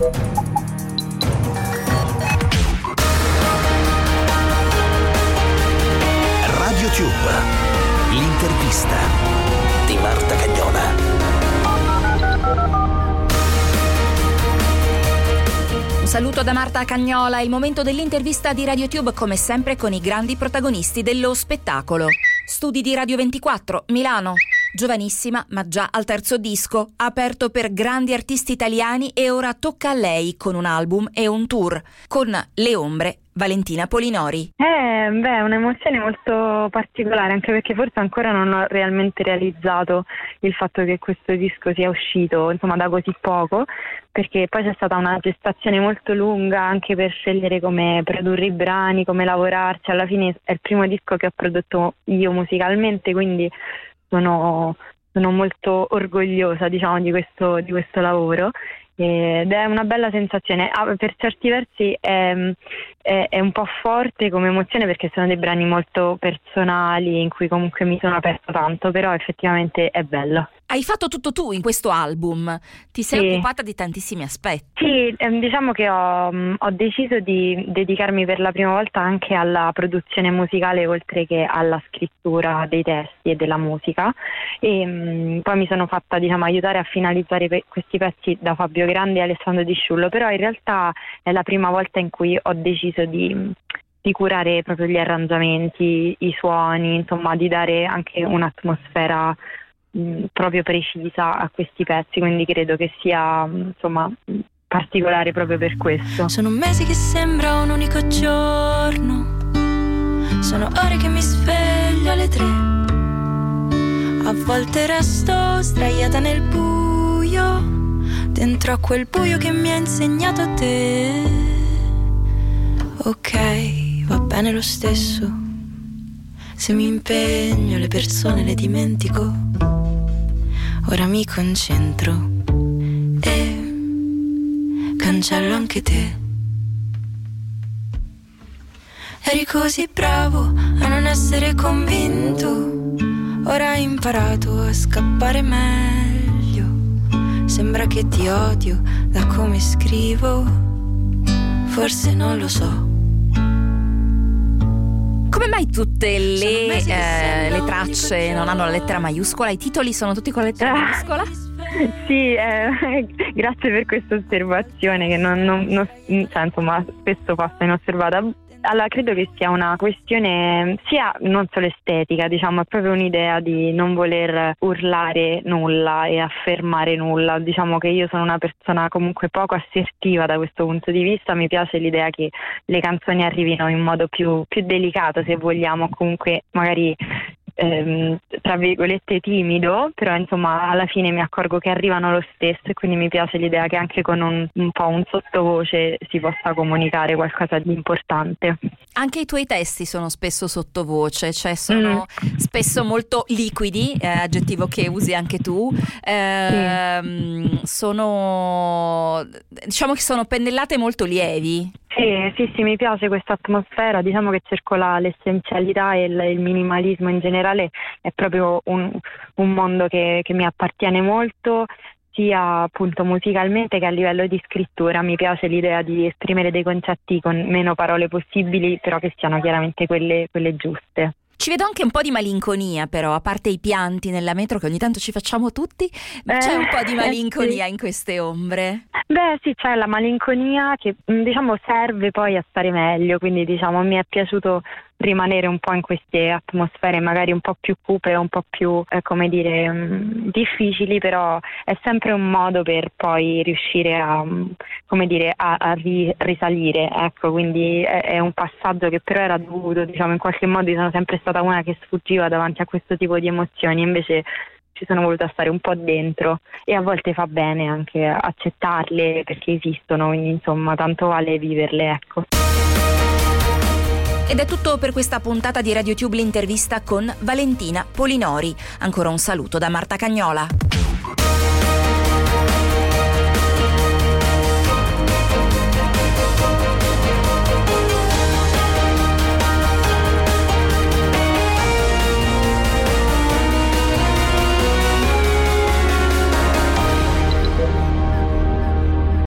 Radio Tube, l'intervista di Marta Cagnola. Saluto da Marta Cagnola, il momento dell'intervista di RadioTube come sempre con i grandi protagonisti dello spettacolo. Studi di Radio 24, Milano. Giovanissima, ma già al terzo disco, aperto per grandi artisti italiani e ora tocca a lei con un album e un tour. Con Le Ombre, Valentina Polinori. Eh, beh, è un'emozione molto particolare, anche perché forse ancora non ho realmente realizzato il fatto che questo disco sia uscito, insomma, da così poco, perché poi c'è stata una gestazione molto lunga anche per scegliere come produrre i brani, come lavorarci. Alla fine è il primo disco che ho prodotto io musicalmente, quindi sono, sono molto orgogliosa diciamo, di, questo, di questo lavoro ed è una bella sensazione. Ah, per certi versi è, è, è, un po' forte come emozione perché sono dei brani molto personali in cui comunque mi sono aperto tanto, però effettivamente è bello. Hai fatto tutto tu in questo album, ti sei sì. occupata di tantissimi aspetti. Sì, ehm, diciamo che ho, mm, ho, deciso di dedicarmi per la prima volta anche alla produzione musicale oltre che alla scrittura dei testi e della musica e mh, mm, poi mi sono fatta diciamo, aiutare a finalizzare pe- questi pezzi da Fabio Grandi e Alessandro Di Sciullo, però in realtà è la prima volta in cui ho deciso di di curare proprio gli arrangiamenti, i suoni, insomma di dare anche un'atmosfera proprio precisa a questi pezzi, quindi credo che sia insomma particolare proprio per questo. Sono mesi che sembra un unico giorno, sono ore che mi sveglio alle tre, a volte resto sdraiata nel buio, dentro a quel buio che mi ha insegnato te. Ok, va bene lo stesso. Se mi impegno le persone le dimentico ora mi concentro e cancello anche te. Eri così bravo a non essere convinto, ora hai imparato a scappare meglio. Sembra che ti odio da come scrivo, forse non lo so. Come mai tutte le, eh, le, tracce non hanno la lettera maiuscola? I titoli sono tutti con la lettera ah. maiuscola? Sì, eh, grazie per questa osservazione che non, non, non cioè, insomma, spesso passa inosservata. Allora, credo che sia una questione sia non solo estetica, diciamo, è proprio un'idea di non voler urlare nulla e affermare nulla. Diciamo che io sono una persona comunque poco assertiva da questo punto di vista, mi piace l'idea che le canzoni arrivino in modo più, più delicato, se vogliamo, comunque magari ehm, tra virgolette timido, però insomma alla fine mi accorgo che arrivano lo stesso e quindi mi piace l'idea che anche con un, un po' un sottovoce si possa comunicare qualcosa di importante. Anche i tuoi testi sono spesso sottovoce, cioè sono mm. spesso molto liquidi, eh, aggettivo che usi anche tu, eh, sì. sono diciamo che sono pennellate molto lievi. Sì, sì, sì, mi piace questa atmosfera, diciamo che cerco la, l'essenzialità e il, il, minimalismo in generale, è proprio un, un mondo che, che mi appartiene molto sia appunto musicalmente che a livello di scrittura. Mi piace l'idea di esprimere dei concetti con meno parole possibili, però che siano chiaramente quelle, quelle giuste. Ci vedo anche un po' di malinconia, però, a parte i pianti nella metro che ogni tanto ci facciamo tutti, eh, c'è un po' di malinconia sì. in queste ombre. Beh, sì, c'è la malinconia che diciamo serve poi a stare meglio, quindi diciamo mi è piaciuto rimanere un po' in queste atmosfere magari un po' più cupe, un po' più, eh, come dire, mm, difficili, però è sempre un modo per poi riuscire a, mm, come dire, a, a ri, risalire, ecco, quindi è, è, un passaggio che però era dovuto, diciamo, in qualche modo sono sempre stata una che sfuggiva davanti a questo tipo di emozioni, invece ci sono voluta stare un po' dentro e a volte fa bene anche accettarle perché esistono, quindi insomma tanto vale viverle, ecco. Ed è tutto per questa puntata di RadioTube l'intervista con Valentina Polinori. Ancora un saluto da Marta Cagnola.